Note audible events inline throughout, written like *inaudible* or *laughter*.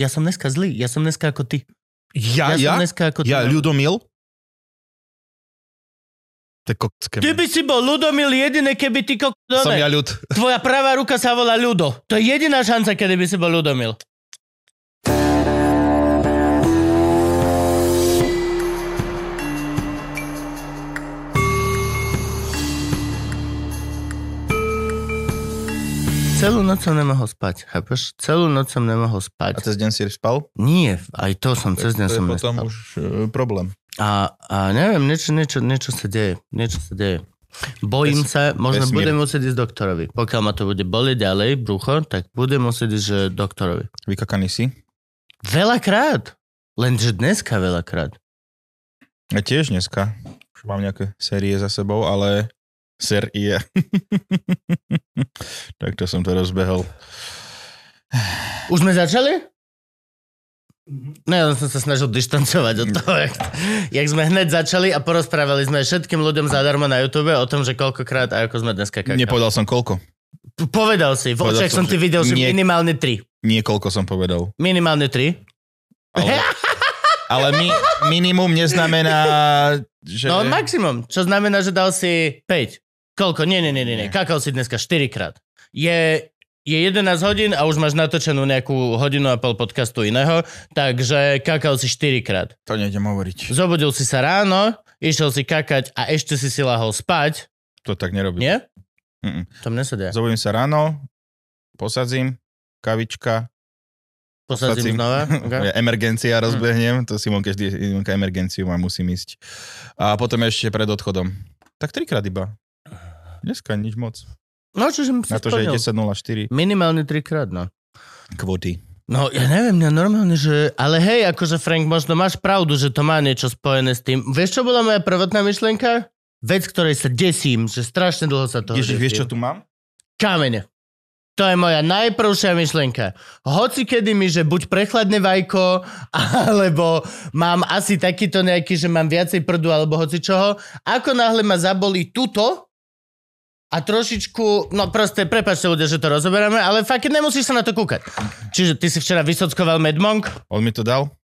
Ja som dneska zlý, ja som dneska ako ty. Ja, Ja, ja? som dneska ako ty. Ja, Ľudomil? To je kocké. Ty by si bol Ludomil jediné, keby ty kok... Som ja ľud. Tvoja pravá ruka sa volá Ľudo. To je jediná šanca, kedy by si bol Ludomil. Celú noc som nemohol spať, chápeš? Celú noc som nemohol A spať. cez deň si spal? Nie, aj to som, cez deň to som je potom nespal. už uh, problém. A, a neviem, niečo, niečo, niečo sa deje. Niečo sa deje. Bojím Ves- sa, možno vesmír. budem musieť ísť doktorovi. Pokiaľ ma to bude boliť ďalej, brucho, tak budem musieť ísť že doktorovi. Vykakaný si? Veľakrát. Lenže dneska veľakrát. Ja tiež dneska. Už mám nejaké série za sebou, ale série. *laughs* tak to som to rozbehol. Už sme začali? No ja som sa snažil dištancovať od toho, jak, jak sme hneď začali a porozprávali sme všetkým ľuďom zadarmo na YouTube o tom, že koľkokrát a ako sme dneska kakali. Nepovedal som koľko. Povedal si, v očiach som, som ti videl, že nie- minimálne tri. Nie koľko som povedal. Minimálne tri. Ale, *laughs* ale mi, minimum neznamená, že... No maximum, čo znamená, že dal si 5. Koľko? Nie, nie, nie, nie. nie. Kakal si dneska 4 krát. Je, je 11 hodín a už máš natočenú nejakú hodinu a pol podcastu iného, takže kakal si 4 krát. To nejdem hovoriť. Zobudil si sa ráno, išiel si kakať a ešte si si lahol spať. To tak nerobím. Nie? Mm-mm. To mne sa deje. Zobudím sa ráno, posadzím, kavička, Posadzím znova. *laughs* Okay. Ja emergencia rozbehnem, to si keď idemka emergenciu a musím ísť. A potom ešte pred odchodom. Tak trikrát iba. Dneska nič moc. No, čiže som si Na to, že je splnil. 10.04 Minimálne 3 krát, no. kvoty. No, ja neviem, ja normálne, že... Ale hej, akože Frank, možno máš pravdu, že to má niečo spojené s tým. Vieš, čo bola moja prvotná myšlienka? Vec, ktorej sa desím, že strašne dlho sa toho Ježiš, vieš, čo tu mám? Kamene. To je moja najprvšia myšlienka. Hoci kedy mi, že buď prechladne vajko, *laughs* alebo mám asi takýto nejaký, že mám viacej prdu, alebo hoci čoho. Ako náhle ma zabolí tuto, a trošičku, no proste, prepáčte ľudia, že to rozoberáme, ale fakt nemusíš sa na to kúkať. Čiže ty si včera vysockoval Medmonk? On mi to dal?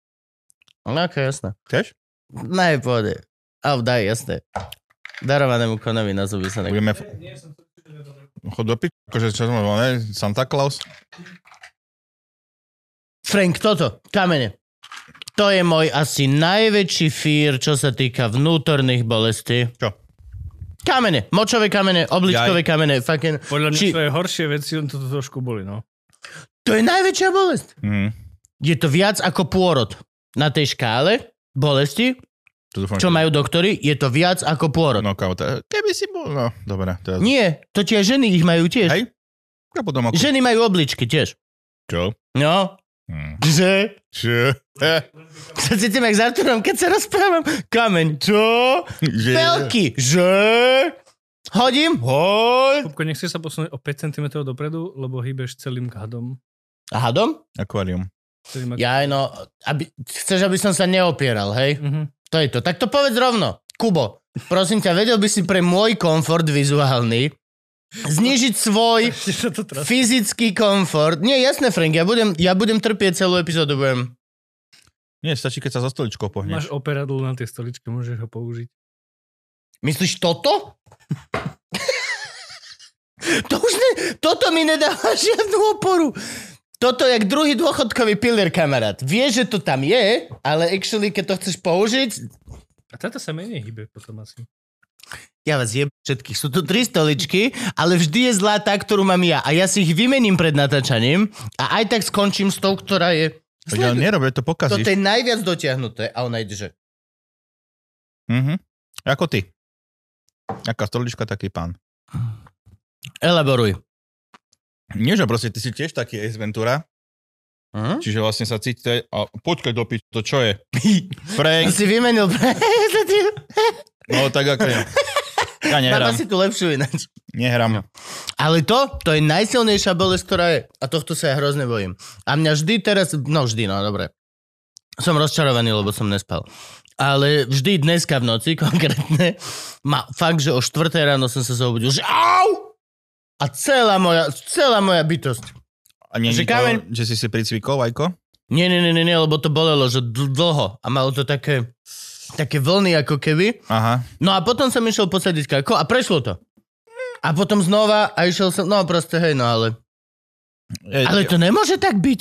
No, ok, jasné. Chceš? Ne, pôjde. A daj, jasné. Darovanému konovi na zuby sa nek... Budeme... F... Chod do pič, akože čo som ne? Santa Claus? Frank, toto, kamene. To je môj asi najväčší fír, čo sa týka vnútorných bolestí. Čo? Kamene, močové kamene, obličkové kamene, fucking... Podľa mňa Či- to je horšie veci, len to trošku boli, no. To je najväčšia bolesť. Mhm. Je to viac ako pôrod. Na tej škále bolesti, To dúfam, čo majú doktory, je to viac ako pôrod. No, to- keby si bol, no, dobre. Teraz... Nie, to tie ženy ich majú tiež. Hej? A potom ako... Ženy majú obličky tiež. Čo? No, Hm. že... Čo? *laughs* Sa cítim jak s Arturom, keď sa rozprávam. Kameň, čo? že... Veľký, že? Hodím? Hoď. Kupko, nechceš sa posunúť o 5 cm dopredu, lebo hýbeš celým hadom. A hadom? Akvárium. Ak... Ja no, aby, chceš, aby som sa neopieral, hej? Mhm. To je to. Tak to povedz rovno. Kubo, prosím ťa, vedel by si pre môj komfort vizuálny znižiť svoj *laughs* fyzický komfort. Nie, jasné, Frank, ja budem, ja budem trpieť celú epizódu, budem. Nie, stačí, keď sa za stoličkou Máš pohneš. operadlo na tej stoličke, môžeš ho použiť. Myslíš toto? *laughs* to už ne, toto mi nedáva žiadnu oporu. Toto je jak druhý dôchodkový pilier, kamarát. Vieš, že to tam je, ale actually, keď to chceš použiť, A táto sa menej hýbe potom asi. Ja vás jeb všetkých. Sú tu tri stoličky, ale vždy je zlá tá, ktorú mám ja. A ja si ich vymením pred natáčaním a aj tak skončím s tou, ktorá je... Veď ale nerob, to Toto pokazíš. je najviac dotiahnuté a ona ide, že... Mhm. Ako ty. Aká stolička, taký pán. Elaboruj. Nie, že proste ty si tiež taký Ace Ventura, Hm? čiže vlastne sa cítite a počkaj do pič, to čo je? *laughs* Frank, si vymenil... no tak ako ja. *laughs* Ja Mám nehrám, asi tu lepšiu ináč. nehrám. Ale to, to je najsilnejšia bolesť, ktorá je. A tohto sa ja hrozne bojím. A mňa vždy teraz, no vždy, no dobre. Som rozčarovaný, lebo som nespal. Ale vždy dneska v noci *laughs* konkrétne, ma fakt, že o 4 ráno som sa zobudil, že au! A celá moja, celá moja bytosť. A nie Že to, kameň- že si si pricvikol, Vajko? Nie, nie, nie, nie, lebo to bolelo, že dl- dlho a malo to také, také vlny ako keby. Aha. No a potom som išiel posadiť kajko a prešlo to. A potom znova a išiel som, no proste hej, no ale... Je, Ale to nemôže tak byť.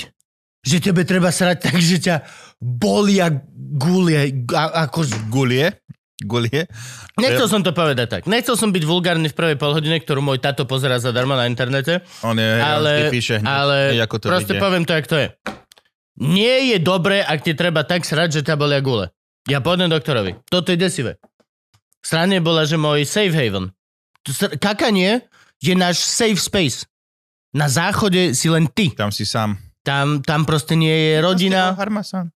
Že tebe treba srať tak, že ťa bolia gulie, a, ako... Gulie? Gulie? Nechcel som to povedať tak. Nechcel som byť vulgárny v prvej polhodine, ktorú môj tato pozera zadarmo na internete. On je, Ale, on píše hneď, ale ako to proste ide. poviem to, jak to je. Nie je dobré, ak ti treba tak srať, že ťa bolia gule. Ja pôjdem doktorovi. Toto je desivé. Strane bola, že môj safe haven. Tu Kakanie je náš safe space. Na záchode si len ty. Tam si sám. Tam, tam proste nie je rodina. Harmasan. *laughs*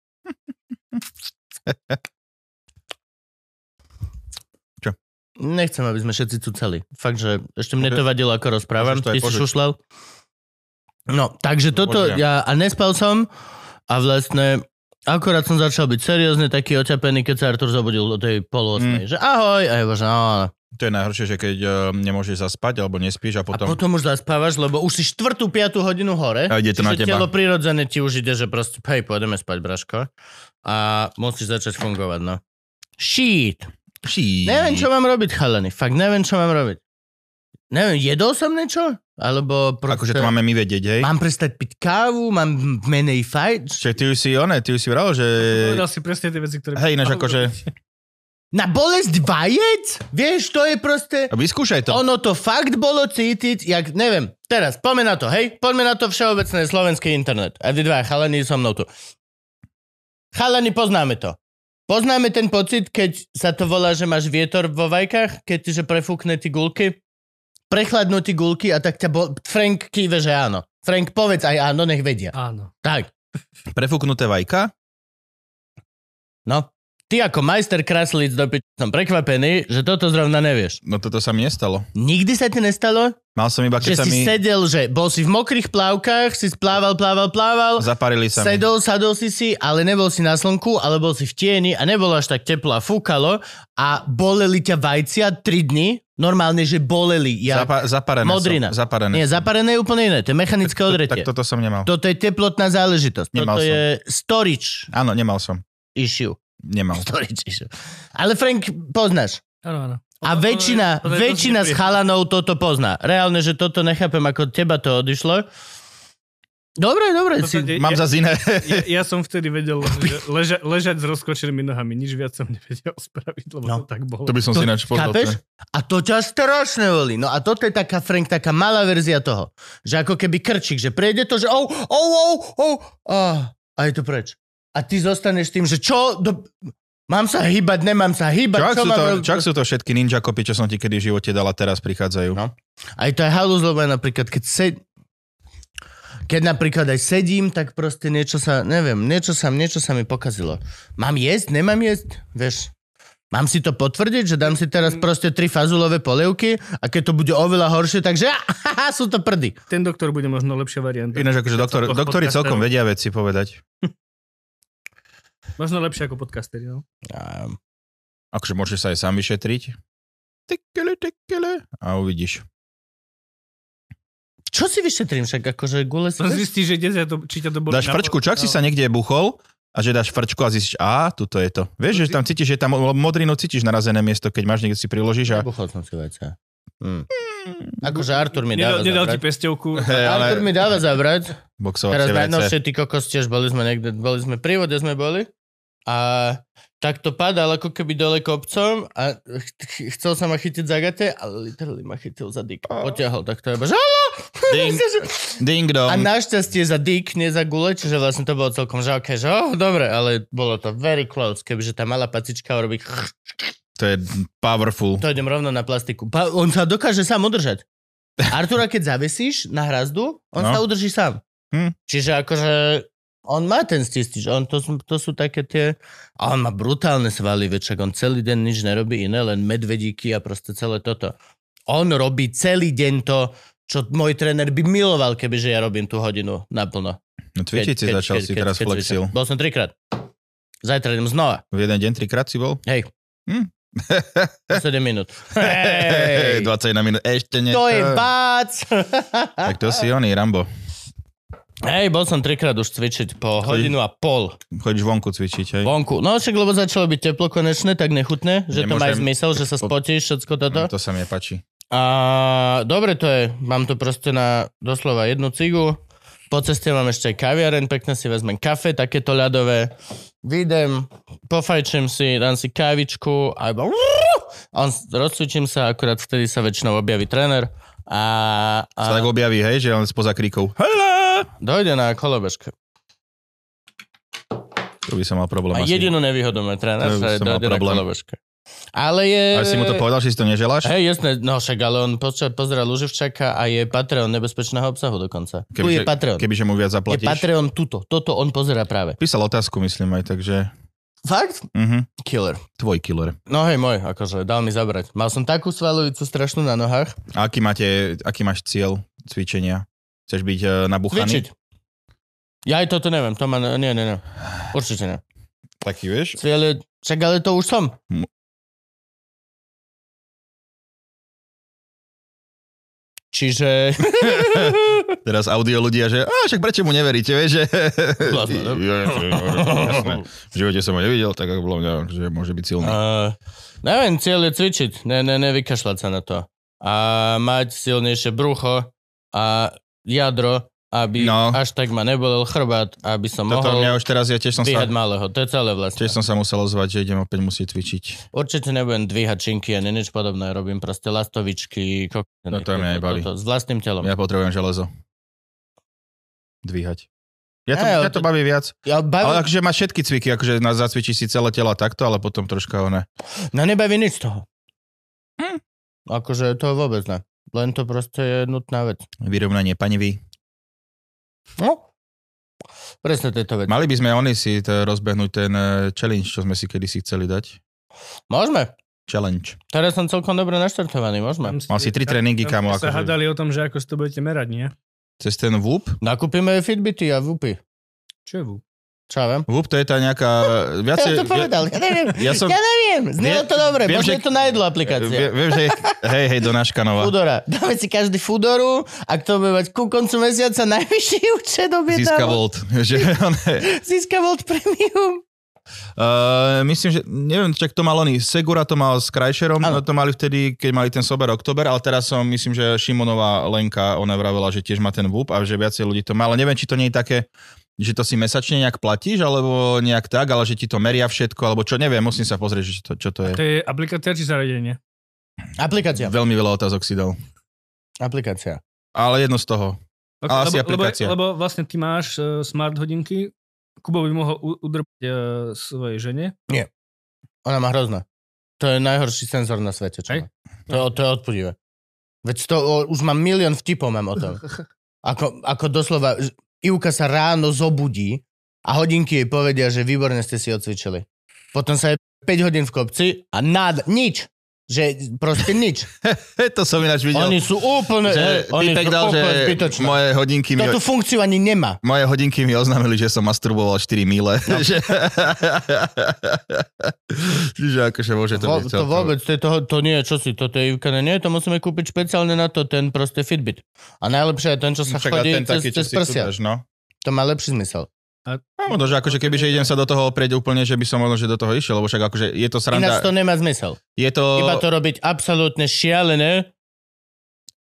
Nechcem, aby sme všetci cucali. Fakt, že ešte mne to vadilo, ako rozprávam. Ty si šušľal. No, takže toto, ja a nespal som a vlastne akorát som začal byť seriózny, taký oťapený, keď sa Artur zobudil do tej pol osmej, Mm. že ahoj, a ja bože, no, no. To je najhoršie, že keď uh, nemôžeš zaspať alebo nespíš a A potom... potom už zaspávaš, lebo už si štvrtú, piatú hodinu hore. A ide to na teba. telo prirodzene ti už ide, že proste, hej, pôjdeme spať, Braško. A musíš začať fungovať, no. Shit. Ší. Neviem, čo mám robiť, chalani. Fakt neviem, čo mám robiť. Neviem, jedol som niečo? Alebo proste... Akože to máme my vedieť, hej? Mám prestať piť kávu? Mám menej fajč? Čiže ty už si one, ty už si vral, že... Povedal si presne tie veci, ktoré... Hej, ináč akože- Na bolesť vajec? Vieš, to je proste... A Vyskúšaj to. Ono to fakt bolo cítiť, jak, neviem, teraz, poďme na to, hej? Poďme na to všeobecné slovenský internet. A vy dva chalani so mnou tu. Chalani, poznáme to. Poznáme ten pocit, keď sa to volá, že máš vietor vo vajkách, keď ti, že prefúkne ti gulky, prechladnú ti gulky a tak ťa bol... Frank kýve, že áno. Frank, povedz aj áno, nech vedia. Áno. Tak, Prefúknuté vajka? no. Ty ako majster kraslíc do pič- som prekvapený, že toto zrovna nevieš. No toto sa mi nestalo. Nikdy sa ti nestalo, Mal som iba, že keď sa si mi... sedel, že bol si v mokrých plávkach, si splával, plával, plával, Zaparili sa mi. sedol, sadol si si, ale nebol si na slnku, ale bol si v tieni a nebolo až tak teplo a fúkalo a boleli ťa vajcia 3 dni, normálne, že boleli. Ja, Zapa- zaparené Modrina. som. Zaparené. nie, zaparené je úplne iné, to je mechanické tak odretie. toto som nemal. Toto je teplotná záležitosť. Nemal Toto som. je storage Áno, nemal som. issue. Nemal. Storage issue. Ale Frank, poznáš. Áno, áno. A väčšina, väčšina z chalanov toto pozná. Reálne, že toto nechápem, ako teba to odišlo. Dobre, dobre. Si... podstate Mám ja, zase iné. ja, ja som vtedy vedel *laughs* že leža, ležať s rozkočenými nohami. Nič viac som nevedel spraviť, lebo No. to tak bolo. To by som To- si ináč. Chápeš? A to ťa strašne volí. No a toto je taká, Frank, taká malá verzia toho. Že ako keby krčík, že prejde to, že oh, oh, oh, oh, a, a je to preč. A ty zostaneš tým, že čo? Do... Mám sa hýbať, nemám sa hýbať, Čak čo sú, mám to, robiť? čak sú to všetky ninja kopy, čo som ti kedy v živote dal a teraz prichádzajú. No. Aj to je halus, lebo napríklad, keď se... Keď napríklad aj sedím, tak proste niečo sa, neviem, niečo sa, niečo sa mi pokazilo. Mám jesť, nemám jesť, vieš. Mám si to potvrdiť, že dám si teraz proste tri fazulové polievky a keď to bude oveľa horšie, takže haha, sú to prdy. Ten doktor bude možno lepšia varianta. Ináč akože doktor, doktori celkom vedia veci povedať. Možno lepšie ako podcasteri, no. A, Akože môžeš sa aj sám vyšetriť. Tekele, tekele. A uvidíš. Čo si vyšetrím však, akože gule si... No zistíš, že kde ťa to, či ťa to boli... Dáš frčku, čak si sa niekde buchol a že dáš frčku a zistíš, a tuto je to. Vieš, že tam cítiš, že tam modrinu cítiš narazené miesto, keď máš niekde si priložíš a... Buchol som si vajca. Hm. Akože Artur mi dáva Nedal, nedal ti pesťovku. *laughs* Hej, Artur ale mi dáva zabrať. Teraz boxovacie vece. najnovšie, ty kokos, tiež boli sme niekde, boli sme pri vode sme boli a tak to padal ako keby dole kopcom a ch- ch- chcel sa ma chytiť za gate, ale literally ma chytil za dick. Potiahol, tak to je bože, *laughs* Ding, ding A dong. našťastie za dick, nie za gule, čiže vlastne to bolo celkom okay, že oh, dobre, ale bolo to very close, kebyže tá malá pacička urobí To je powerful. to idem rovno na plastiku. Pa, on sa dokáže sám udržať. Artura, keď zavesíš na hrazdu, on No. sa udrží sám. Hm. Čiže akože on má ten stistič, on to, sú- to sú také tie... A on má brutálne svaly, večak, on celý deň nič nerobí iné, len medvedíky a proste celé toto. On robí celý deň to, čo môj tréner by miloval, kebyže ja robím tú hodinu naplno. No si začal si teraz flexil. Bol som trikrát. Zajtra idem znova. V jeden deň trikrát si bol? Hej. Hm. 7 minút. *laughs* Hej. 21 minút. Ešte nie. To je bác. *laughs* Tak to si oný, Rambo. Hej, bol som trikrát už cvičiť po hodinu a pol Chodíš vonku cvičiť, hej? vonku. No však, lebo začalo byť teplo konečne, tak nechutné, že to má aj Nemôžem- zmysel, že sa spotíš, všetko toto. To sa mi páči. A dobre to je, mám to proste na doslova jednu cigu. Po ceste mám ešte aj kaviaren, pekne si vezmem kafe, takéto ľadové. Vyjdem, pofajčím si, dám si kávičku a a on, rozcvičím sa, akurát vtedy sa väčšinou objaví tréner a, a Sa tak objaví, hej, že on spoza kríkov. Hello! dojde na kolobežke. To by som mal problém A asi. jedinú nevýhodu má tréner, že dojde na kolobežke. Ale je... A si mu to povedal, že si to neželáš? Hej, jasné, no však, ale on poča- pozera Luživčaka a je Patreon nebezpečného obsahu dokonca. tu je Patreon. Kebyže mu viac je zaplatíš. Patreon tuto. Toto on pozera práve. Písal otázku, myslím aj, takže... Fakt? Mhm. Killer. Tvoj killer. No hej, môj, akože dal mi zabrať. Mal som takú svalovicu strašnú na nohách. A aký, máte, aký máš cieľ cvičenia? Chceš byť uh, nabuchaný? Cvičiť. Ja aj toto neviem, to ma... Nie, nie, nie. Určite nie. Taký, vieš? Cieľ je... Však ale to už som. Čiže... *laughs* Teraz audio ľudia, že a však prečo mu neveríte, vieš, že... Vlastne, *laughs* no. Ja, jasné. V živote som ho nevidel, tak ako bolo mňa, že môže byť silný. Uh, neviem, cieľ je cvičiť, ne, ne, nevykašľať sa na to. A mať silnejšie brucho a jadro, aby No. až tak ma nebolel chrbát, aby som Toto mohol mňa už teraz, ja tiež som sa, malého. To je celé vlastne. tiež som sa musel ozvať, že idem opäť musieť cvičiť. Určite nebudem dvíhať činky a nič podobné. Robím proste lastovičky, kokotiny. No to mňa aj baví. S vlastným telom. Ja potrebujem železo. Dvíhať. Ja to, ale ja to baví viac. Ja baví... Ale akože máš všetky cviky, akože na zacvičíš si celé telo takto, ale potom troška one. No nebaví nič z toho. Hm. Akože to vôbec ne. Len to proste je nutná vec. Vyrovnanie panivy. No. Presne tieto veci. Mali by sme oni si to rozbehnúť ten eh, challenge, čo sme si kedysi chceli dať. Môžeme. Challenge. Teraz som celkom dobre naštartovaný, môžeme. Mal si tri tréningy, Tam kamo, ste sa akože- hádali o tom, že ako si to budete merať, nie? Cez ten VUP. Nakúpime Fitbity a Vupy. Čo je VU? Čo ja viem? VUP to je tá nejaká... *laughs* Viacej, Ja to povedal, ja neviem. Ja som- ja neviem, znelo to dobre, viem, možno že- je to na jedlo aplikácia. Viem, že... *laughs* Hej, hej, do Naškanova. Fudora. Dáme si každý Fudoru a kto bude mať ku koncu mesiaca najvyšší účet Získa objednáva. Volt. Že on *laughs* je, Získa Volt Premium. uh, myslím, že neviem, čak to mal oni. Segura to mal s Krajšerom, Áno. to mali vtedy, keď mali ten sober oktober, ale teraz som, myslím, že Šimonová Lenka, ona vravela, že tiež má ten VUP a že viacej ľudí to má, ale neviem, či to nie je také, že to si mesačne nejak platíš, alebo nejak tak, ale že ti to meria všetko, alebo čo, neviem, musím sa pozrieť, že čo to, čo to je. To je aplikácia či zariadenie? Aplikácia. Veľmi veľa otázok si dal. Aplikácia. Ale jedno z toho. Ale asi aplikácia. Lebo, lebo vlastne ty máš uh, smart hodinky, Kubo by mohol u- udrpať uh, svojej žene. Ona má hrozné. To je najhorší senzor na svete, čo Hej. To, je- to je odpudivé. Veď to, o, už mám milión vtipov mám o tom. *laughs* Ako, ako doslova, Ivka sa ráno zobudí a hodinky jej povedia, že výborne ste si odcvičili. Potom sa je 5 hodín v kopci a nád, nič. Že proste nič. *laughs* to som ináč videl. Oni sú úplne, že oni sú dal, že úplne zbytočné. moje hodinky mi... Toto funkciu ani nemá. Moje hodinky mi oznámili, že som masturboval 4 míle. No. *laughs* že... Čiže akože môže to Vo, byť to vôbec, to, je toho, to nie je čosi, toto je Ivka, nie, to musíme kúpiť špeciálne na to, ten proste Fitbit. A najlepšie je ten, čo sa Však a chodí ten cez, taký, cez prsia. dáš, no. To má lepší zmysel. No, možno, že akože keby, že idem sa do toho oprieť úplne, že by som možno, že do toho išiel, lebo však akože je to Ináč sranda. to nemá zmysel. Je to... Iba to robiť absolútne šialené,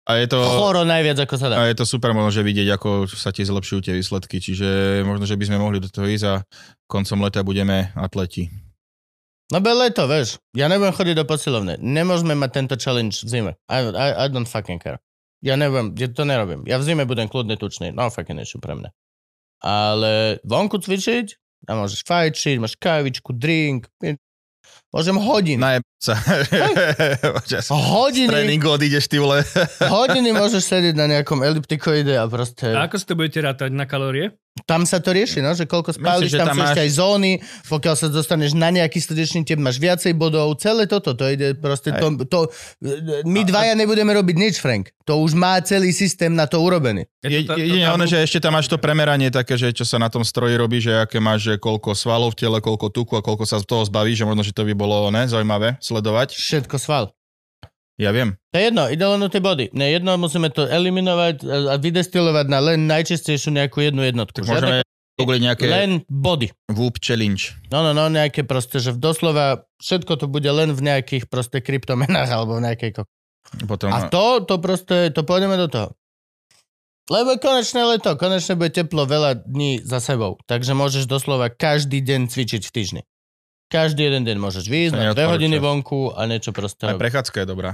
A je to... choro najviac ako sa dá. A je to super možno, že vidieť, ako sa ti zlepšujú tie výsledky. Čiže možno, že by sme mohli do toho ísť a koncom leta budeme atleti. No be leto, vieš. Ja nebudem chodiť do posilovne. Nemôžeme mať tento challenge v zime. I, I, I don't fucking care. Ja nebudem, ja to nerobím. Ja v zime budem kľudne tučný. No fucking issue pre mňa. Ale vonku cvičiť, a môžeš fajčiť, máš kávičku, drink, môžem hodiny. Najeb sa. *laughs* Hodiny, tréningu odídeš ty vole. hodiny môžeš sedieť na nejakom eliptikoide a proste... A ako si to budete rátať na kalórie? Tam sa to rieši, no, že koľko spálíš, že tam, sú ešte máš- aj zóny, pokiaľ sa dostaneš na nejaký srdečný tep, máš viacej bodov, celé toto, to ide proste, to, to, my dvaja nebudeme robiť nič, Frank. To už má celý systém na to urobený. Je Je, to jedine tá- ono, že ešte tam máš to premeranie také, že čo sa na tom stroji robí, že aké máš, že koľko svalov v tele, koľko tuku a koľko sa z toho zbaví, že možno, že to by bolo ne, zaujímavé sledovať. Všetko sval. Ja viem. To je jedno, ide len o tie body. Ne, jedno, musíme to eliminovať a vydestilovať na len najčastejšiu nejakú jednu jednotku. Tak Žiadne- môžeme nejaké Len body. Whoop Challenge. No, no, no, nejaké proste, že doslova všetko to bude len v nejakých proste kryptomenách *laughs* alebo v nejakej ko- Potom, A to, to proste, to pôjdeme do toho. Lebo konečné leto, konečne bude teplo veľa dní za sebou. Takže môžeš doslova každý deň cvičiť v týždni. Každý jeden deň môžeš vyjsť To na dve hodiny vonku a niečo proste. aj prechádzka je dobrá.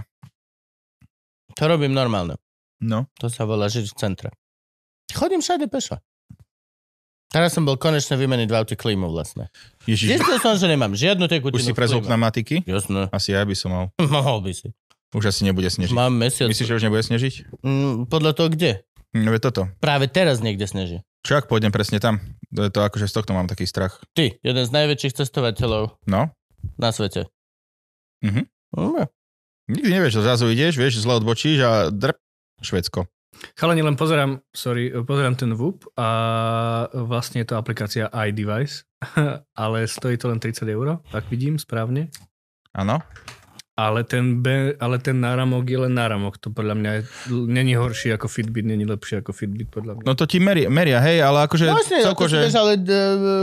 To robím normálne. No. To sa volá žiť v centre. Chodím všade pešo. Teraz som bol konečne vymeniť v aute klímu vlastne. Ježiš, Zistil som, že nemám žiadnu tekutinu už si klíme. pneumatiky? Jasné. Asi ja by som mal. *laughs* Mohol by si. Už asi nebude snežiť. Mám mesiac. Myslíš, že už nebude snežiť? Mm, podľa toho kde? No je toto. Práve teraz niekde sneží. Čo ak pôjdem presne tam? To je to akože z tohto mám taký strach. Ty, jeden z najväčších cestovateľov No, na svete. Mhm. Mm, nikdy nevieš, že zrazu ideš, vieš, zle odbočíš a drp, Švedsko. Chalani, len pozerám, sorry, pozerám ten VUP a vlastne je to aplikácia iDevice, *laughs* ale stojí to len 30 eur, ak vidím správne. Áno? Ale ten, be, ale ten náramok je len náramok. To podľa mňa je, není horší ako Fitbit, není lepší ako Fitbit podľa mňa. No to ti meria, meria hej, ale akože No vlastne, celko, to že... vieš ale e,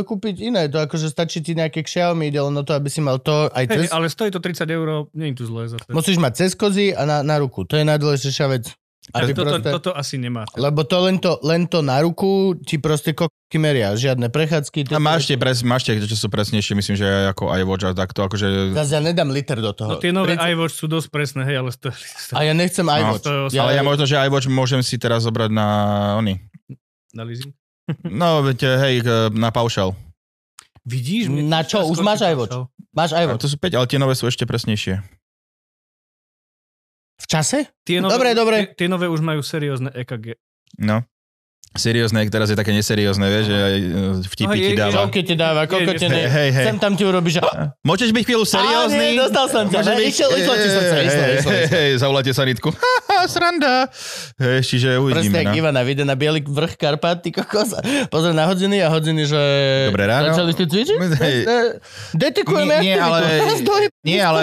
kúpiť iné. To akože stačí ti nejaké Xiaomi, ide len o to, aby si mal to aj cez... Ale stojí to 30 eur, je tu zlé zase. Musíš mať cez kozy a na, na ruku. To je najdôležitejšia vec. Aby toto, proste, toto asi nemá. Lebo to len, to len to na ruku ti proste koky meria. Žiadne prechádzky. A máš tie, pres, máš tie, čo sú presnejšie, myslím, že aj ako iWatch a takto, akože... Zase ja nedám liter do toho. No tie nové Princíp- iWatch sú dosť presné, hej, ale stojí... A ja nechcem iWatch. to je ja, Ale ja možno, že iWatch môžem si teraz zobrať na oni. Na leasing. No, viete, hej, na paušal. Vidíš? Na čo? Už máš iWatch? Máš A iWatch. to sú 5, ale tie nové sú ešte presnejšie. V čase? Tie nové, Dobre, dobre. Tie, tie nové už majú seriózne EKG. No. Seriózne, teraz je také neseriózne, vieš, že aj e, vtipy ti dáva. Čovky ti dáva, koľko ti Hej, hej, hej. Sem tam ti urobíš, že... Môžeš byť chvíľu seriózny? Á, nie, dostal som ťa. Byť- išlo- išlo ti srdce, išlo. Hej, zavoláte sanitku. Haha, sranda. Hej, čiže Proste uvidíme. jak No. Ivana vyjde na bielý vrch Karpat, ty kokos. Pozrie na hodiny a hodiny, že... Dobré ráno. Začali ste cvičiť? Hej. Detekujeme Nie, ale- Nie, ale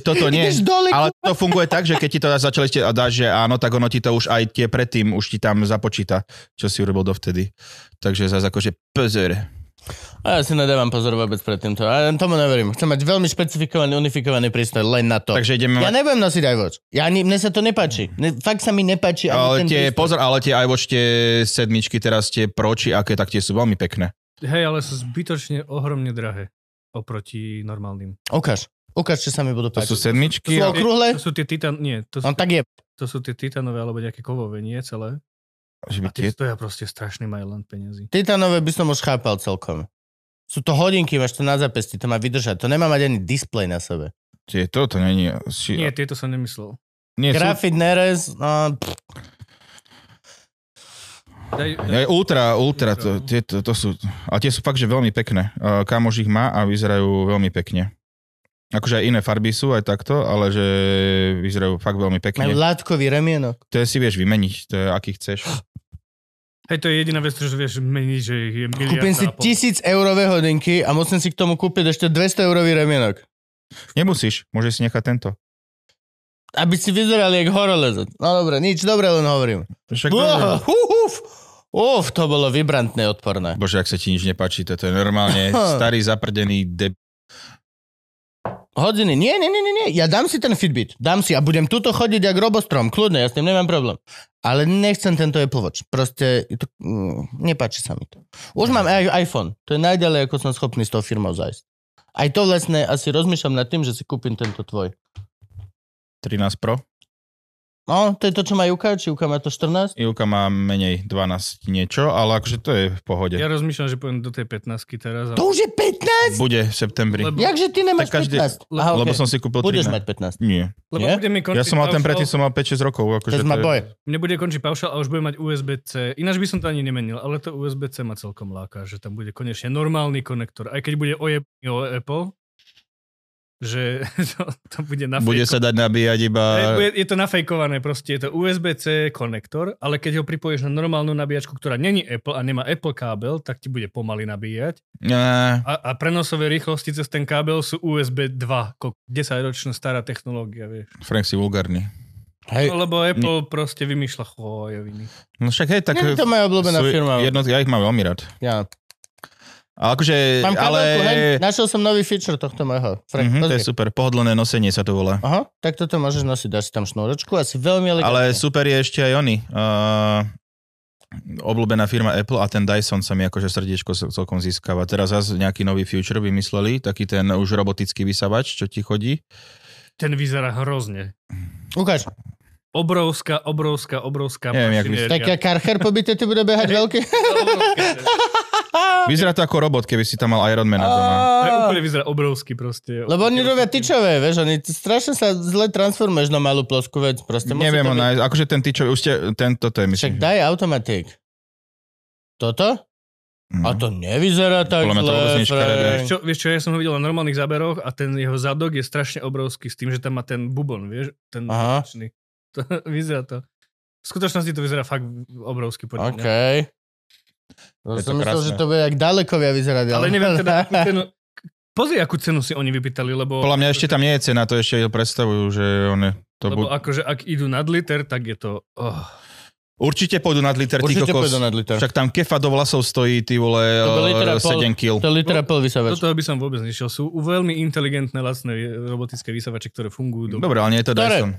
toto nie. Ale to funguje tak, že keď ti to začali ste a dáš, že áno, tak ono ti to už aj tie predtým už ti tam započíta, čo si urobil dovtedy. Takže zase akože pozor. A ja si nedávam pozor vôbec pred týmto. A ja tomu neverím. Chcem mať veľmi špecifikovaný, unifikovaný prístroj len na to. Takže ideme Ja mať... nebudem nosiť iWatch. Ja ani, mne sa to nepáči. Ne, fakt sa mi nepáči Ale tie, prístroj. pozor, ale tie iWatch, tie sedmičky, teraz tie proči, aké, tak tie sú veľmi pekné. Hej, ale sú zbytočne ohromne drahé oproti normálnym. Ukáž. Ukáž, čo sa mi budú To páčiť. sú sedmičky. Sú a- okrúhle? To sú tie titan... Nie, to sú, No tak je. to sú tie titanové alebo nejaké kovové, nie celé. Že by A tie tie... stoja proste strašný majland peniazy. Titanové by som už chápal celkom. Sú to hodinky, máš to na zapesti, to má vydržať. To nemá mať ani displej na sebe. tie to, to není... Si... Nie, tieto som nemyslel. nie sú... Grafit Neres, no, pff, Daj, Ja, ultra, ultra, to, tie, to, to sú, ale tie sú fakt, že veľmi pekné. Kamož ich má a vyzerajú veľmi pekne. Akože aj iné farby sú, aj takto, ale že vyzerajú fakt veľmi majú pekne. látkový remienok. To je si vieš vymeniť, to je aký chceš. *gasps* Hej, to je jediná vec, čo vieš meniť, že je miliarda Kúpim si tisíc eurové hodinky a musím si k tomu kúpiť ešte 200 eurový remienok. Nemusíš, môžeš si nechať tento. Aby si vyzerali jak horolezec. No dobre, nič, dobre len hovorím. Však uf, uf, to bolo vibrantné, odporné. Bože, ak sa ti nič nepáči, toto je normálne *laughs* starý zaprdený deb... Hodiny, nie, nie, nie, nie, nie, ja dám si ten Fitbit, dám si a budem tuto chodiť jak robostrom, kľudne, ja s tým nemám problém. Ale nechcem tento Apple Watch, proste to, mm, nepáči sa mi to. Už mám aj iPhone, to je najďalej, ako som schopný s tou firmou zajsť. Aj to vlastne asi rozmýšľam nad tým, že si kúpim tento tvoj. 13 Pro. No, to je to, čo má Juka, či Juka má to 14? Ivka má menej 12 niečo, ale akože to je v pohode. Ja rozmýšľam, že pôjdem do tej 15 teraz. To už je 15? Bude v septembri. Lebo- Jakže ty nemáš Tak každý- 15? Aha, Lebo okay. som si kúpil Budeš 13. mať 15. Nie. Lebo Nie? bude mi končiť Ja som mal ten paušal- predtým, som mal 5-6 rokov. To Akože to je- boj. Mne bude končiť paušal a už bude mať USB-C. Ináč by som to ani nemenil, ale to USB-C ma celkom láka, že tam bude konečne normálny konektor. Aj keď bude ojebný o Apple, že *laughs* to, to bude na Bude sa dať nabíjať iba... je, je to nafejkované, proste je to USB-C konektor, ale keď ho pripojíš na normálnu nabíjačku, ktorá není Apple a nemá Apple kábel, tak ti bude pomaly nabíjať. Á, A, a prenosové rýchlosti cez ten kábel sú USB 2, ko- 10-ročná stará technológia, vieš. Frank si vulgárny. Hej, No, lebo Apple proste vymýšľa chojoviny. No však hej, tak... nie, to moja obľúbená firma. Jednotky, ja ich mám veľmi rád. Ja. Akože, Mám ale... kabelku, hej, našiel som nový feature tohto môjho. Frank, Mhm, to je super, pohodlné nosenie sa to volá. Aha, tak toto môžeš nosiť, dáš si tam šnúročku a si veľmi elegantný. Ale super je ešte aj oni. Uh, obľúbená firma Apple a ten Dyson sa mi akože srdiečko celkom získava. Teraz zase nejaký nový future vymysleli, taký ten už robotický vysavač, čo ti chodí. Ten vyzerá hrozne. Ukáž. Obrovská, obrovská, obrovská Neviem, jak. Tak ja Karcher pobyte, ty bude behať veľký. *laughs* *laughs* Vyzerá to ako robot, keby si tam mal Ironmana doma. To úplne vyzerá obrovský proste. Lebo oni robia tyčové, vieš, oni strašne sa zle transformuješ na malú ploskú vec. Proste Neviem to ho byť- nájsť. Akože ten tyčový, už ste, ten, toto je Však myslím. daj automatik. Toto? Mhm. A to nevyzerá tak Podľa to zle. Frank. Vieš čo, vieš čo, ja som ho videl na normálnych záberoch a ten jeho zadok je strašne obrovský s tým, že tam má ten bubon, vieš, ten Aha. *laughs* To, vyzerá to. V skutočnosti to vyzerá fakt obrovský podľa OK. To Je to som myslel, krásne. že to bude jak ďalekovia vyzerať. Ale neviem teda, akú *laughs* cenu, pozri, akú cenu si oni vypýtali, lebo... Podľa mňa ešte tam nie je cena, to ešte predstavujú, že one, to Lebo bu- akože ak idú nad liter, tak je to... Oh. Určite pôjdu nad liter, Určite kokos. pôjdu nad liter. Však tam kefa do vlasov stojí, ty vole, To bol liter a eh, pol. 7 kg. To litera pol Do vysavač. toho by som vôbec nešiel. Sú veľmi inteligentné, lacné robotické vysavače, ktoré fungujú. dobre. Dobre, ale nie je to Ktoré? Dyson.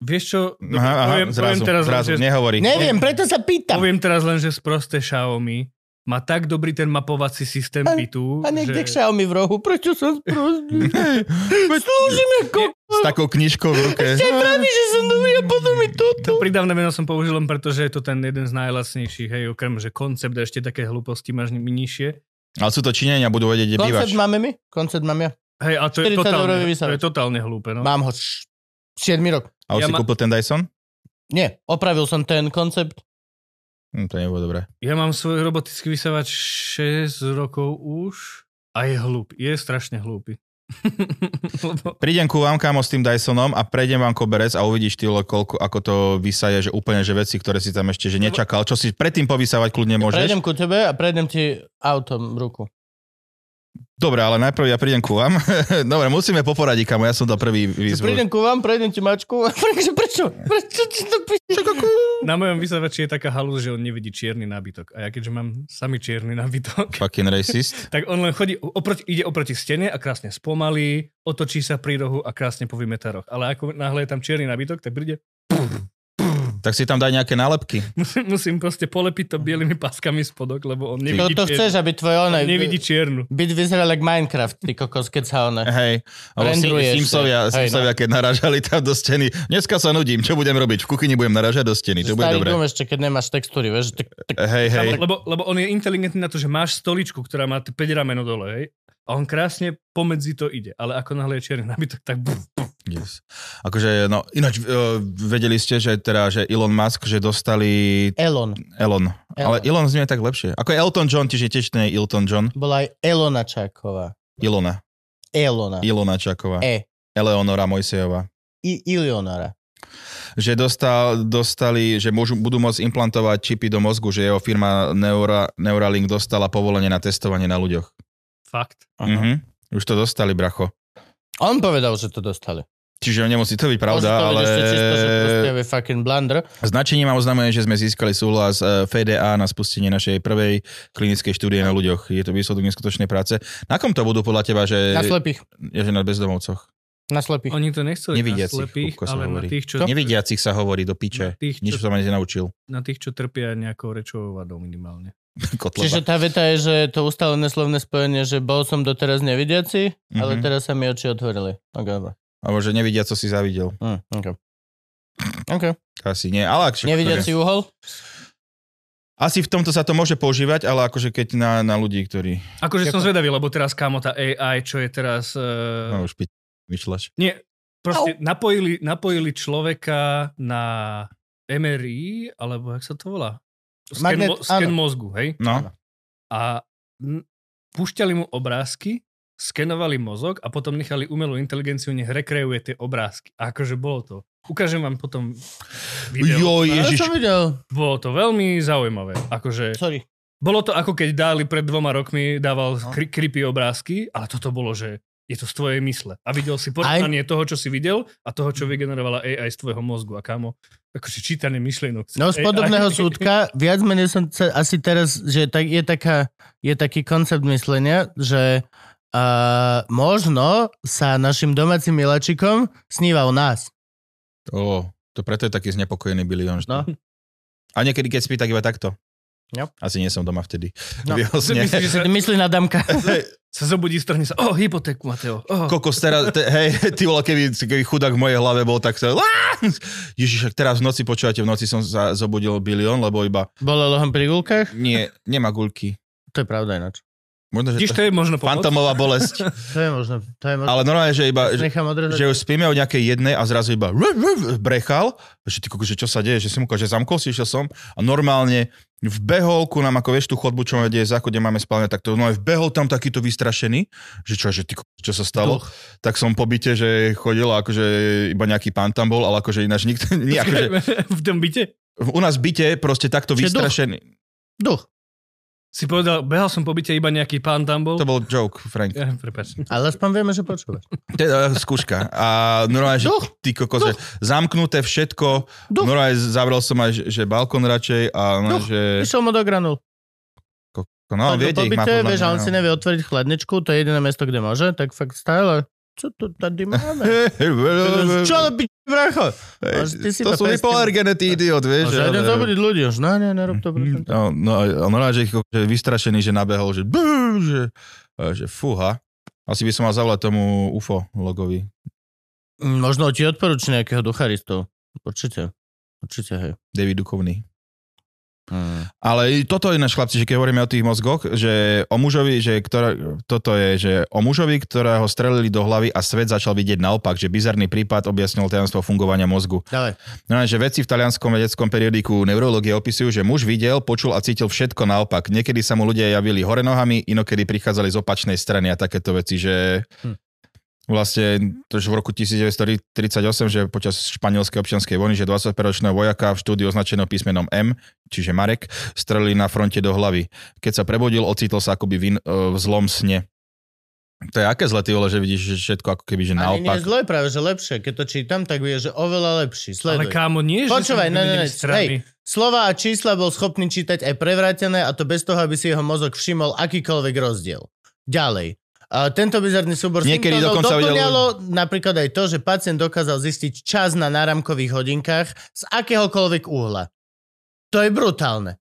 Vieš čo? Aha, aha, poviem, zrazu, poviem teraz zrazu, len, že, nehovorí. Neviem, preto sa pýtam. poviem teraz len, že sprosté Xiaomi má tak dobrý ten mapovací systém A- bytu, A niekde že... Xiaomi v rohu, prečo som sprostý? *laughs* Slúžime ko... S takou knižkou v ruke. Ste praví, že som dobrý a potom mi To toto. pridávne meno som použil len preto, že je to ten jeden z najlacnejších, hej, okrem, že koncept a ešte také hlúposti máš ni- nižšie. Ale sú to Číňania, budú vedieť, kde bývaš. Koncept máme my? Koncept mám ja. Hej, a to je 40 totálne, to je totálne hlúpe, no. Mám ho š- 7 rok. A už Ja si ma- kúpil ten Dyson? Nie, opravil som ten koncept. Hm, to nebolo dobré. Ja mám svoj robotický vysavač 6 rokov už a je hlúpy. Je strašne hlúpy. *laughs* Lebo Prídem ku vám, kámo, s tým Dysonom a prejdem vám koberec a uvidíš ty, koľko, ako to vysaje, že úplne, že veci, ktoré si tam ešte, že nečakal, čo si predtým povysávať kľudne môžeš. Prejdem ku tebe a prejdem ti autom ruku. Dobre, ale najprv ja prídem ku vám. *laughs* Dobre, musíme poporadiť, kamo, ja som to prvý výzvu. Prídem ku vám, prejdem ti mačku. *laughs* Prečo, prečo? Prečo píše? na mojom vysavači je taká halúz, že on nevidí čierny nábytok. A ja keďže mám sami čierny nábytok, Fucking *laughs* racist. tak on len chodí, oproti, ide oproti stene a krásne spomalí, otočí sa pri rohu a krásne povie roh. Ale ako náhle je tam čierny nábytok, tak príde, Tak si tam daj nejaké nálepky. musím, musím proste polepiť to bielými paskami spodok, lebo on To, nevidí, to chceš, aby tvoje on one... nevidí čiernu. Byt vyzeral jak Minecraft, ty kokos, keď sa one... Hej. Alebo Simsovia. Hej, no. Simsovia, keď narážali tam do steny. Dneska sa nudím, čo budem robiť? V kuchyni budem narážať do steny, to bude Starý dobré. dom ešte, keď nemáš textúry, vieš, tak, tak Hej, hej. Lebo, lebo on je inteligentný na to, že máš stoličku, ktorá má 5 rameno dole, hej? A on krásne pomedzi to ide. Ale ako náhle je čierny nábytok, tak buf, buf. Yes. Akože, no, ináč uh, vedeli ste, že teda, že Elon Musk, že dostali Elon. Elon. Elon. Ale Elon znie tak lepšie. Ako Elton John, tiež je tiež ten Elton John. Bola aj Elona Čáková. Ilona. Elona. Ilona Čaková. E. Eleonora Mojsejová. I, Ilionara. Že dostal, dostali, že môžu, budú môcť implantovať čipy do mozgu, že jeho firma Neura, Neuralink dostala povolenie na testovanie na ľuďoch. Fakt. Mhm. Už to dostali, bracho. On povedal, že to dostali. Čiže nemusí to byť pravda, to ale ešte čisto, že je fucking blunder. značenie ma oznamuje, že sme získali súhlas eh, FDA na spustenie našej prvej klinickej štúdie na ľuďoch. Je to výsledok neskutočnej práce. Na kom to budú podľa teba, že, Na slepých. je, že na bezdomovcoch? Na slepých. Oni to nechceli Nevidiacich, na slepých, Kupko ale na hovorí. tých, čo, Nevidiacich sa hovorí do na piče. tých, Nič čo, som ani nenaučil. na tých, čo trpia nejakou rečovou vadou minimálne. *laughs* Kotleba. Čiže tá veta je, že to ustálené slovné spojenie, že bol som doteraz nevidiaci, ale Mhm. teraz sa mi oči otvorili. Ok, dobre. Alebo že nevidia, co si zavidel. Hm, ok. Ok. Asi nie, ale ak, Nevidiaci uhol? Asi v tomto sa to môže používať, ale akože keď na, na ľudí, ktorí... Akože som Ďakujem. zvedavý, lebo teraz kámo tá AI, čo je teraz... Uh, No už piť, myšľaš. Nie, proste napojili, napojili človeka na MRI, alebo jak sa to volá? Sken, Magnet- mo, sken mozgu, hej? No, A n- púšťali mu obrázky skenovali mozog a potom nechali umelú inteligenciu, nech rekreuje tie obrázky. A akože bolo to. Ukážem vám potom video. Jo, ježiš. som videl. Bolo to veľmi zaujímavé. Akože, Sorry. bolo to ako keď Dali pred dvoma rokmi dával No. kri- creepy obrázky, ale toto bolo, že je to z tvojej mysle. A videl si porovnanie toho, čo si videl a toho, čo vygenerovala AI z tvojho mozgu. A kámo, akože čítanie myšlienok. No z AI. podobného *laughs* súdka, viac menej som sa, asi teraz, že tak, je, taká, je taký koncept myslenia, že uh, možno sa našim domácim miláčikom sníva o nás. Ó, to preto je taký znepokojený bilión. No. A niekedy, keď spí, tak iba takto. Jo. Asi nie som doma vtedy. No. Myslíš, že sa, Ty myslíš na Damka? sa *laughs* zobudí, strhne sa. O, hypotéku, Mateo. Oh. Kokos teraz, te, hej, *laughs* ty vole, keby, keby chudák v mojej hlave bol, tak sa... *laughs* Ježiš, teraz v noci, počúvate, v noci som sa zobudil bilión, lebo iba... Bolo lohom pri gulkách? Nie, nemá guľky. To je pravda ináč. Možno, že Vidíš, to, to je možno pomoc. fantomová bolesť. *laughs* To je možno. To je možno. Ale normálne, že iba... Že, už spíme o nejakej jednej a zrazu iba rv, brechal, že ty že čo sa deje, že som že zamkol si, išiel som a normálne vbehol ku nám, ako vieš tú chodbu, čo máme, kde je záchod, kde máme spálne, tak to no, vbehol tam takýto vystrašený, že čo, že ty čo sa stalo, Duch. tak som po byte, že chodil, akože iba nejaký pán tam bol, ale akože ináč nikto, *laughs* nie, akože, *laughs* v tom byte? u nás v byte proste takto Čiže duch. vystrašený. Duch. Si povedal, behal som po byte, iba nejaký pán tam bol. To bol joke, Frank. Ja, prepáč. Ale aspoň vieme, že počúvaš. To je uh, skúška. A normálne, že Duch. ty kokos, že zamknuté všetko, Duch. normálne zavrel som aj, že, že balkón radšej a no, Duch. že... Išiel mu do granul. No, viete, po ich má byte, vieš, on no. si nevie otvoriť chladničku, to je jediné mesto, kde môže, tak fakt stále. Čo tu tady máme? *laughs* Čo ale byť, bracho? To sú pestil. hypoalergené, ty idiot, vieš. Že idem zabudiť ľudí, už no, nie, nerob to, ťa. No, no, a normálne, že, že vystrašený, že nabehol, že, že, že fúha. Asi by som mal zavolať tomu UFO logovi. Možno ti odporúči nejakého ducharistov. Určite. Určite, hej. David Duchovný. Mm. Ale toto je náš chlapci, že keď hovoríme o tých mozgoch, že o mužovi, že ktorá, toto je, že o mužovi, ktorého strelili do hlavy a svet začal vidieť naopak, že bizarný prípad objasnil tajomstvo fungovania mozgu. Dávaj. No, že vedci v talianskom vedeckom periodiku neurológie opisujú, že muž videl, počul a cítil všetko naopak. Niekedy sa mu ľudia javili hore nohami, inokedy prichádzali z opačnej strany a takéto veci, že Hm. Vlastne to už v roku 1938, že počas španielskej občianskej vojny, že 25-ročného vojaka v štúdiu označeného písmenom M, čiže Marek, strelili na fronte do hlavy. Keď sa prebudil, ocitol sa akoby v, in, v zlom sne. To je aké zle, ty vole, že vidíš že všetko ako keby, že Ani nie naopak. je zle, práve že lepšie. Keď to čítam, tak vie, že oveľa lepší. Ale Sleduj. kámo, nie, Počúvaj, ne, ne, ne, strany. Slova a čísla bol schopný čítať aj prevrátené a to bez toho, aby si jeho mozog všimol akýkoľvek rozdiel. Ďalej. A tento bizarný súbor Niekedy dokonca videl- doplňalo napríklad aj to, že pacient dokázal zistiť čas na náramkových hodinkách z akéhokoľvek uhla. To je brutálne.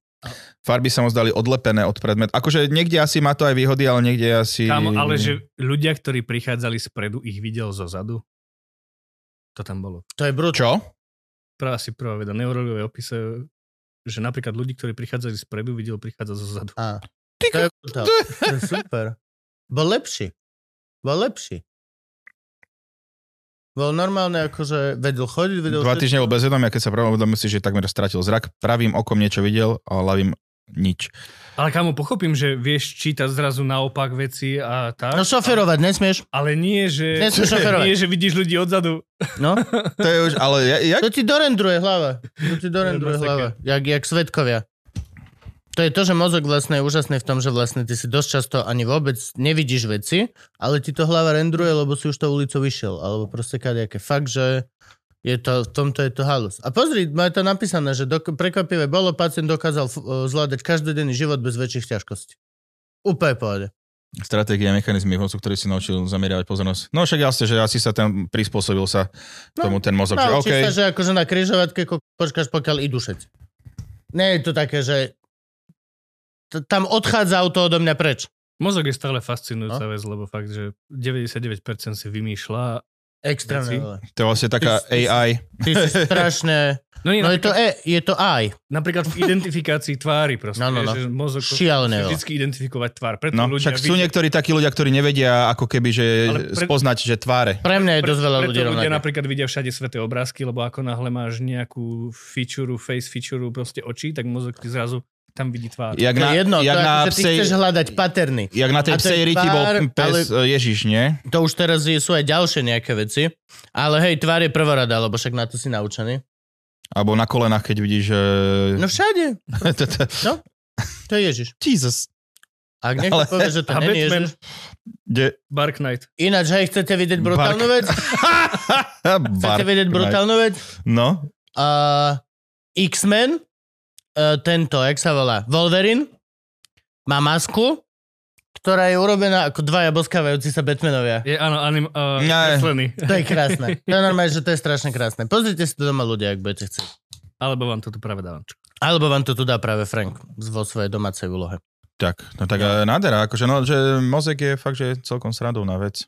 Farby sa mu zdali odlepené od predmet. Akože niekde asi má to aj výhody, ale niekde asi... Kámo, ale že ľudia, ktorí prichádzali spredu, ich videl zo zadu. To tam bolo. To je brutálne. Čo? Prvá si prvá veda. Neurologové opise, že napríklad ľudí, ktorí prichádzali spredu, videl prichádzať zo zadu. Á, to je brutálne. To je super. Bol lepší. Bol lepší. Bol normálne, akože vedel chodiť, vedel... Dva týždne bol bezvedomia, keď sa prvom uvedomil si, že takmer stratil zrak. Pravým okom niečo videl, a ľavým nič. Ale kámo, pochopím, že vieš čítať zrazu naopak veci a tak. No šoferovať nesmieš. Ale nie, že, Nesmieš šoferovať. nie, že vidíš ľudí odzadu. No, To je už, ale ja, ja, to ti dorendruje hlava. To ti dorendruje hlava. Jak, jak svetkovia. To je to, že mozog vlastne je úžasný v tom, že vlastne ty si dosť často ani vôbec nevidíš veci, ale ti to hlava rendruje, lebo si už to ulicou vyšiel. Alebo proste kadejaké. Fakt, že je to, v tomto je to halus. A pozri, má to napísané, že dok- prekvapivé bolo, pacient dokázal f- e, zvládať každodenný život bez väčších ťažkostí. Úplne pohode. stratégie a mechanizmy v mozgu, ktorý si naučil zameriavať pozornosť. No však jasne, že asi sa ten prispôsobil sa No, tomu ten mozog, že Naučíš OK. sa, že akože na kryžovatke ko- počkáš, pokiaľ idú všetci. Nie je to také, že tam odchádza auto odo mňa preč. Mozog je stále fascinujúca No. vec, lebo fakt, že 99% si vymýšľa. Extrémne. To je vlastne taká Ty- AI. Ty si *laughs* strašne... No, nie, No je to E, je to aj. napríklad v identifikácii tvári proste. No, no, no. Že mozog veľa. vždycky identifikovať tvár. Preto No, ľudia však sú vidia- niektorí takí ľudia, ktorí nevedia ako keby, že pre- spoznať, že tváre. Pre mňa je dosť veľa ľudí ľudia rovnaké. napríklad vidia všade sveté obrázky, lebo ako náhle máš nejakú feature, face feature proste očí, tak mozog ti zrazu tam vidí tvár. Jak To na, je jedno, to jak je na ako, že ty psej, chceš hľadať paterny. jak na tej to psej riti bol pes ale... Ježiš, nie? To už teraz je, sú aj ďalšie nejaké veci. Ale hej, tvár je prvorada, lebo však na to si naučený. Alebo na kolenách, keď vidíš, že... No všade. *laughs* No. To je Ježiš. Jesus. Ak niekto Ale- povie, že to A nie je Batman? Ježiš. Kde... Bark Knight. Ináč, hej, chcete vidieť brutálnu vec? *laughs* Chcete vidieť brutálnu vec? No. Uh, X-Men, uh, tento, jak sa volá, Wolverine, má masku, ktorá je urobená ako dvaja boskávajúci sa Batmanovia. Je, áno, anim, uh. *laughs* To je krásne. To je normálne, že to je strašne krásne. Pozrite si to doma ľudia, ak budete chcieť. Alebo vám to tu práve dávam. Alebo vám to tu dá práve Frank vo svojej domácej úlohe. Tak, no tak no. nádhera, akože no, že mozek je fakt, že celkom srandovná vec.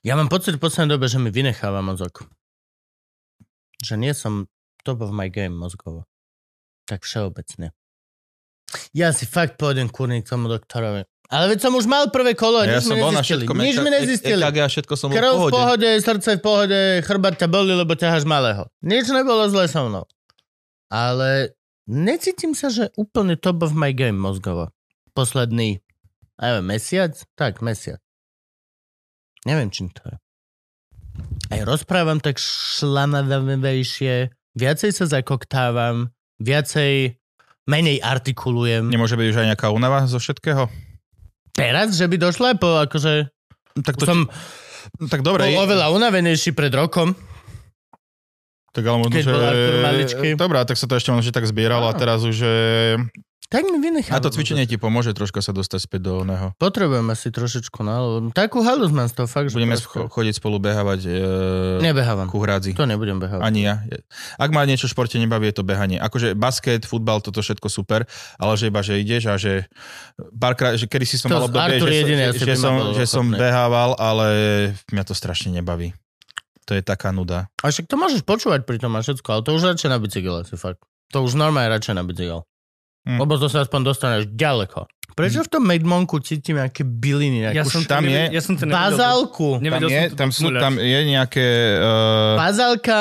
Ja mám pocit v poslednej dobe, že mi vynecháva mozog. Že nie som top of my game mozgovo. Tak všeobecne. Ja si fakt pôjdem kurniť k tomu doktorovi. Ale veď som už mal prvé kolo ja nič som mi bol na nezistili. všetkom. Nič mi nezistili. EKG a všetko som v Krv v pohode. pohode, srdce v pohode, chrbát ťa boli, lebo ťaháš malého. Nič nebolo zle so mnou. Ale necítim sa, že úplne top of my game mozgovo. Posledný, neviem, mesiac? Tak, mesiac. Neviem, čím to je. Aj rozprávam tak šlanadavejšie, viacej sa zakoktávam, viacej, menej artikulujem. Nemôže byť už aj nejaká únava zo všetkého? Teraz, že by došla po, akože, Tak, to, som tak dobre. bol oveľa unavenejší pred rokom. Tak ale možno, že... Dobrá, tak sa to ešte možno, tak zbieralo a teraz už... Že... Tak mi A vynechal. to cvičenie ti pomôže troška sa dostať späť do oného. Potrebujem asi trošičku, no, lebo takú halus mám z toho fakt, že Budeme proste- chodiť spolu behávať e, Nebehávam. ku hrádzi. To nebudem behávať. Ani ja. Ak ma niečo v športe nebaví, je to behanie. Akože basket, futbal, toto všetko super, ale že iba, že ideš a že párkrát, že kedy si som To mal obdobie, že, asi že, ma som, že som behával, ale mňa to strašne nebaví. To je taká nuda. A však to môžeš počúvať pri tom a všetko, ale to už radšej na bicykel asi fakt. To už normálne radšej na bicykel. Hm. Lebo to sa aspoň dostaneš ďaleko. Prečo v tom Medmonku cítim nejaké byliny, Ja nejakú som, š- tam je- ja som to nevedel. bazálku. Tam Nevedel je, som to tam, sú, tam je nejaké... Uh, Bazálka,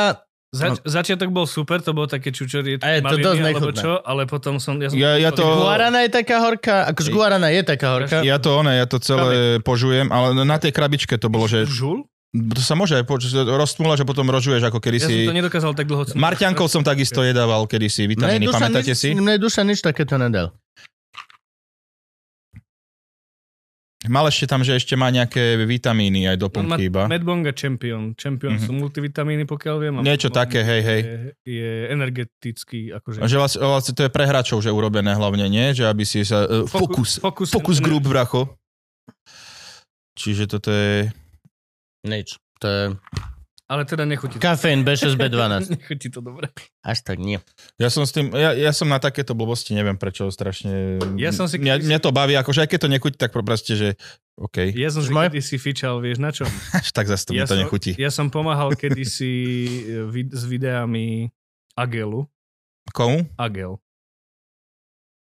Zač- začiatok bol super, to bolo také čučorietky, A je to dosť alebo čo, ale potom som... Ja, som Ja- ja to- Guarana je taká horká, akože Guarana je taká horká. ja to one, ja to celé požujem, ale na tej krabičke to bolo, že Žul? To sa môže aj poč- roztmúľať, že potom rožuješ, ako kedy Ja si... som to nedokázal tak dlho... Marťankov som takisto jedával kedysi, vitamíny, pamätáte nič, si? Mne duša nič takéto nedal. Mal ešte tam, že ešte má nejaké vitamíny aj doplnky iba. Medbonga Champion. Champion Mhm. sú multivitamíny, pokiaľ viem. a Niečo Medbong také, hej, hej. Je, je energetický, akože... Že vlastne, vlastne to je pre hráčov, že urobené hlavne, nie? Že aby si sa... Uh, fokus, Focus, fokus ener- group, bracho. Čiže toto je... Nič. To je Ale teda nechutí to. kafeín B6B12. *laughs* nechutí to dobre. Až tak nie. Ja som s tým, ja, ja som na takéto blbosti, neviem prečo, strašne... Ja som si mňa, mňa to baví, akože aj keď to nechutí, tak proste, že OK, Ja som si Moje- kedysi fičal, vieš na čo? *laughs* až tak zase to mi Ja to som, nechutí. ja som pomáhal kedysi eh, vid- s videami Agelu. Komu? Agel.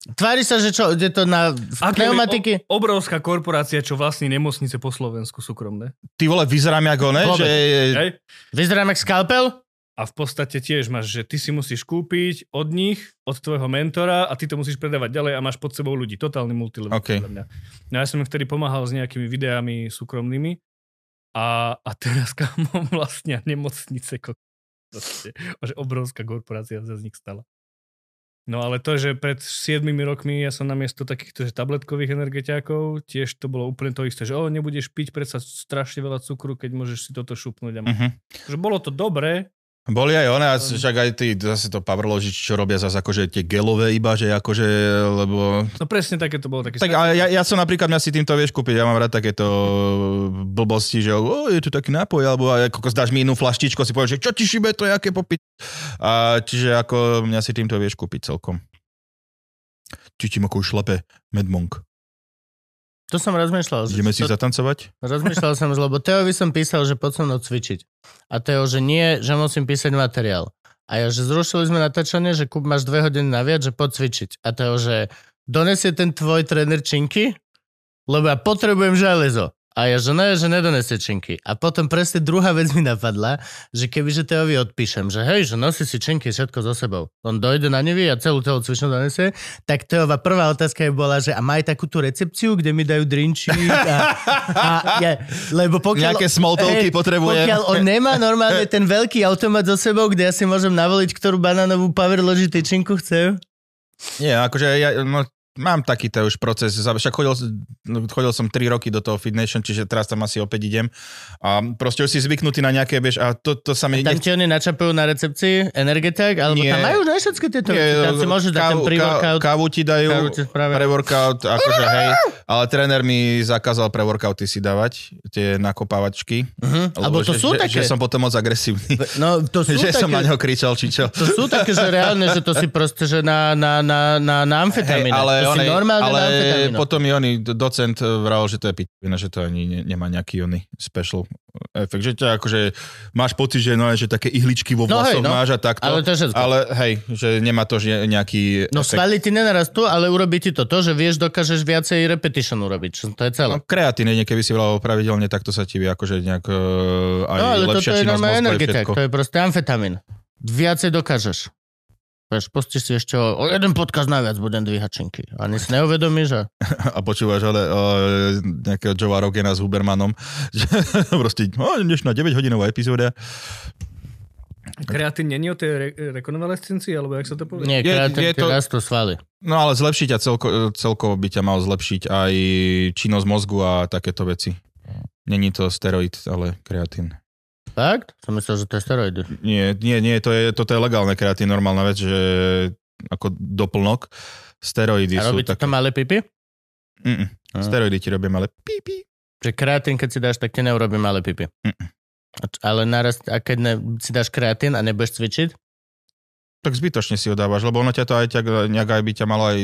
Tvári sa, že čo, ide to na je pneumatiky? o- obrovská korporácia, čo vlastní nemocnice po Slovensku súkromné. Ty vole, vyzerám one, Vôbec. že... Hej? Vyzerám jak skalpel? A v podstate tiež máš, že ty si musíš kúpiť od nich, od tvojho mentora a ty to musíš predávať ďalej a máš pod sebou ľudí. Totálny multilevel. OK. podľa mňa. No ja som im vtedy pomáhal s nejakými videami súkromnými a, a teraz *laughs* kámo vlastnia nemocnice. ko- Proste, že obrovská korporácia sa z nich stala. No ale to, že pred 7 rokmi ja som namiesto takýchto že tabletkových energetiakov, tiež to bolo úplne to isté, že o, nebudeš piť predsa strašne veľa cukru, keď môžeš si toto šupnúť. A Uh-huh. že bolo to dobré, Boli aj one, a však aj tí, zase to powerložič, čo robia zase akože tie gelové iba, že akože, lebo... No presne také to bolo. Také Tak ale ja, ja som napríklad, mňa si týmto vieš kúpiť, ja mám rád takéto blbosti, že o, je tu taký nápoj, alebo ako zdáš mi inú flaštičku, si povieš, že čo ti šibe, to je aké popiť. A čiže ako mňa si týmto vieš kúpiť celkom. Či ti ako šlape Medmonk. To som rozmýšľal. že Ideme si to, zatancovať? Rozmýšľal som, že lebo Teovi som písal, že poď so mnou cvičiť. A Teo, že nie, že musím písať materiál. A ja, že zrušili sme natáčanie, že kúp máš dve hodiny naviac, že poď cvičiť. A Teo, že donesie ten tvoj tréner činky, lebo ja potrebujem železo. A ja, že ne, že nedonesie činky. A potom presne druhá vec mi napadla, že kebyže Teovi odpíšem, že hej, že nosi si činky všetko so sebou. On dojde na nevie a celú celú cvičnú donesie, tak Teova prvá otázka je bola, že a má aj takú tú recepciu, kde mi dajú drinčík a, a ja, lebo pokiaľ... Nejaké small talky potrebujem. Pokiaľ on nemá normálne ten veľký automat so sebou, kde ja si môžem navoliť, ktorú banánovú power loži tyčinku chcem. Nie, akože ja, no, mám takýto už proces, však chodil, no, chodil som 3 roky do toho Fitnation, čiže teraz tam asi opäť idem a proste už si zvyknutý na nejaké, vieš, a to, to sa mi... Tam ti oni načapujú na recepcii energetik, alebo Nie. tam majú ne všetky tieto veci, tam si môžeš dať ten pre-workout. kávu ti dajú, Kávu ti pre-workout, akože hej, ale tréner mi zakázal pre-workouty si dávať, tie nakopávačky. Lebo Alebo to že, sú že, také. Že som potom moc agresívny. No, to *laughs* sú že také, som na neho kričal, či čo. To sú také, že reálne, že to si *laughs* proste, že na, na, na, na, na amfetamíne. Hej, ale ale na amfetamíne. potom oný docent vral, že to je pičovina, že to ani ne, nemá nejaký oný special efekt. Že to akože máš pocit, že, no, že také ihličky vo No hej, vlasoch no. máš a takto. Ale to je všetko. Ale hej, že nemá to že nejaký No efekt. svaly ti nenarastú, ale urobí ti to to, že vieš, dokážeš viacej repetition urobiť. To je celé. No, kreatín, nie, keby si volal pravidelne, tak to sa ti akože nejak uh, aj No, ale toto lepšia je činnosť normálne mozgu, aj energetik, všetko. to je proste amfetamín. Viacej dokážeš. Vieš, pustíš si ešte o, o jeden podcast naviac budem dvíhať činky. Ani si neuvedomíš, že... *laughs* A počúvaš ale uh, nejakého Joe Rogena s Hubermanom, *laughs* proste, no, dnešná 9 hodinová epizóda. Kreatín není o tej re- rekonvalescencii, alebo jak sa to povie? Nie, Je- kreatín je ti to- rastú svaly. No ale zlepšiť a celko, celkovo by ťa mal zlepšiť aj činnosť mozgu a takéto veci. Není to steroid, ale kreatín. Fakt? Som myslel, že to je steroidy. Nie, nie, nie, to je, toto je legálne kreatín, normálna vec, že ako doplnok. Steroidy A sú robí to také... malé pipy? Mm-mm. Steroidy ti robia ale pípi. Že kreatín, keď si dáš, tak ti neurobí malé pipy. Mm. A č- Ale naraz, a keď ne, si dáš kreatín a nebudeš cvičiť, Tak zbytočne si ho dávaš, lebo ono ťa to aj tak, nejak aj by ťa malo aj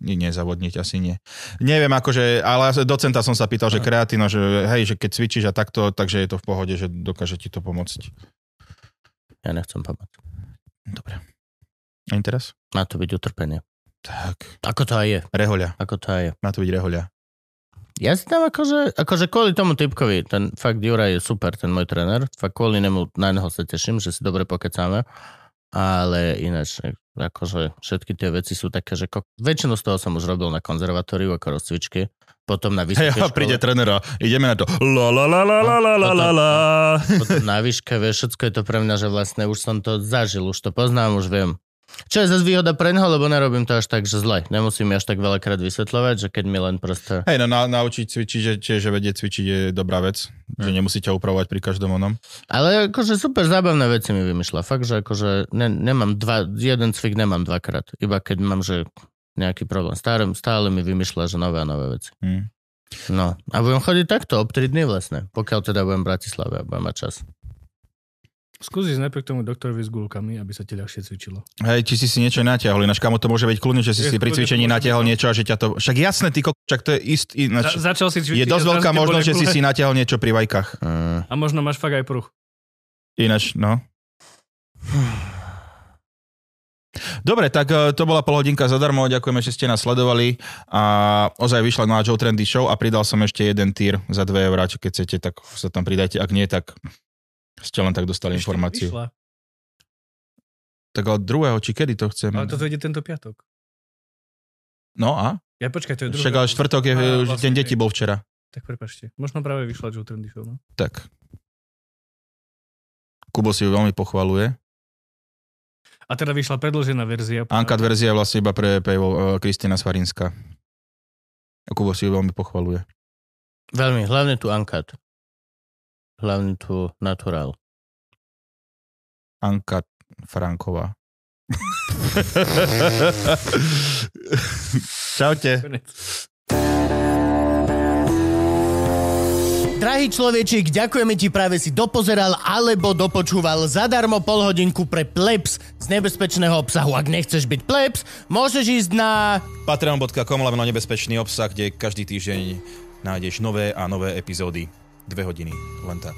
nezavodniť, asi nie. Neviem, akože, ale docenta som sa pýtal, že kreatína, že hej, že keď cvičíš a takto, takže je to v pohode, že dokáže ti to pomôcť. ja nechcem pomôcť. Dobre. Ani teraz? Má to byť utrpenie. Tak, Ako to aj je. rehoľa. Ako to aj je. Má to byť rehoľa. Ja si tam akože, akože kvôli tomu typkovi, ten fakt Juraj je super, ten môj tréner, fakt kvôli nemu, na neho sa teším, že si dobre pokecáme, ale ináč, akože všetky tie veci sú také, že ko- väčšinu z toho som už robil na konzervatóriu ako rozcvičky, potom na vysokej *laughs* a škole, príde trénera. Ideme na to. La la la la la la la la la. potom na výške, vieš, všetko je to pre mňa, že vlastne už som to zažil, už to poznám, už viem. Čo je zase výhoda pre neho, lebo nerobím to až tak, že zle. Nemusím až tak veľakrát vysvetľovať, že keď mi len proste... Hej, no na, naučiť cvičiť, že, že, že vedieť cvičiť je dobrá vec. Že nemusí ťa upravovať pri každom onom. Ale akože super zábavné veci mi vymýšľa. Fakt, že akože ne, nemám dva, jeden cvik nemám dvakrát. Iba keď mám, že nejaký problém. Stále, stále mi vymýšľa, že nové a nové veci. Hm. No. A budem chodiť takto, ob 3 dny vlastne. Pokiaľ teda budem v Bratislave a budem mať čas. Skúsi ísť najprv k tomu doktorovi s gulkami, aby sa ti ľahšie cvičilo. Hej, či si si niečo natiahol, ináč kamo to môže byť kľudne, že si Je, si pri cvičení natiahol no. niečo a že ťa to... Však jasné, ty ko... Však to je ist... Ináč... Za, začal si cvičiť. Je dosť veľká možnosť, že si si natiahol niečo pri vajkách. Mm. A možno máš fakt aj pruch. Ináč, no. Dobre, tak eh, to bola polhodinka zadarmo, ďakujeme, že ste nás sledovali a ozaj vyšla nová Joe Trendy Show a pridal som ešte jeden týr za 2 eurá, keď chcete, tak sa tam pridajte, ak nie, tak ste len tak dostali Ešte informáciu. vyšla. Tak od druhého, či kedy to chcem? Ale toto ide tento piatok. No a? Ja počkaj, to je druhé. Však ale štvrtok je, už vlastne, deň detí bol včera. Tak prepačte. Možno práve vyšla Joe Trendy Show, no. Tak. Kubo si ju veľmi pochvaluje. A teda vyšla predložená verzia. Ankat verzia je vlastne iba pre Kristina Svarinská. A Kubo si ju veľmi pochvaluje. Veľmi, hlavne tu Uncut. Hlavne tu Natural. Anka Franková. *laughs* Čaute. Drahý človečik, ďakujeme ti práve si dopozeral alebo dopočúval zadarmo pol hodinku pre plebs z nebezpečného obsahu. Ak nechceš byť plebs, môžeš ísť na... Patreon.com lomeno nebezpečný obsah, kde každý týždeň nájdeš nové a nové epizódy. Dve hodiny, len tak.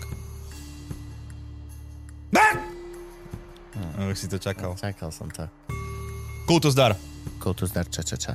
No, už si to čakal. Čakal som to. Kultus dar. Kultus dar, ča, ča, ča.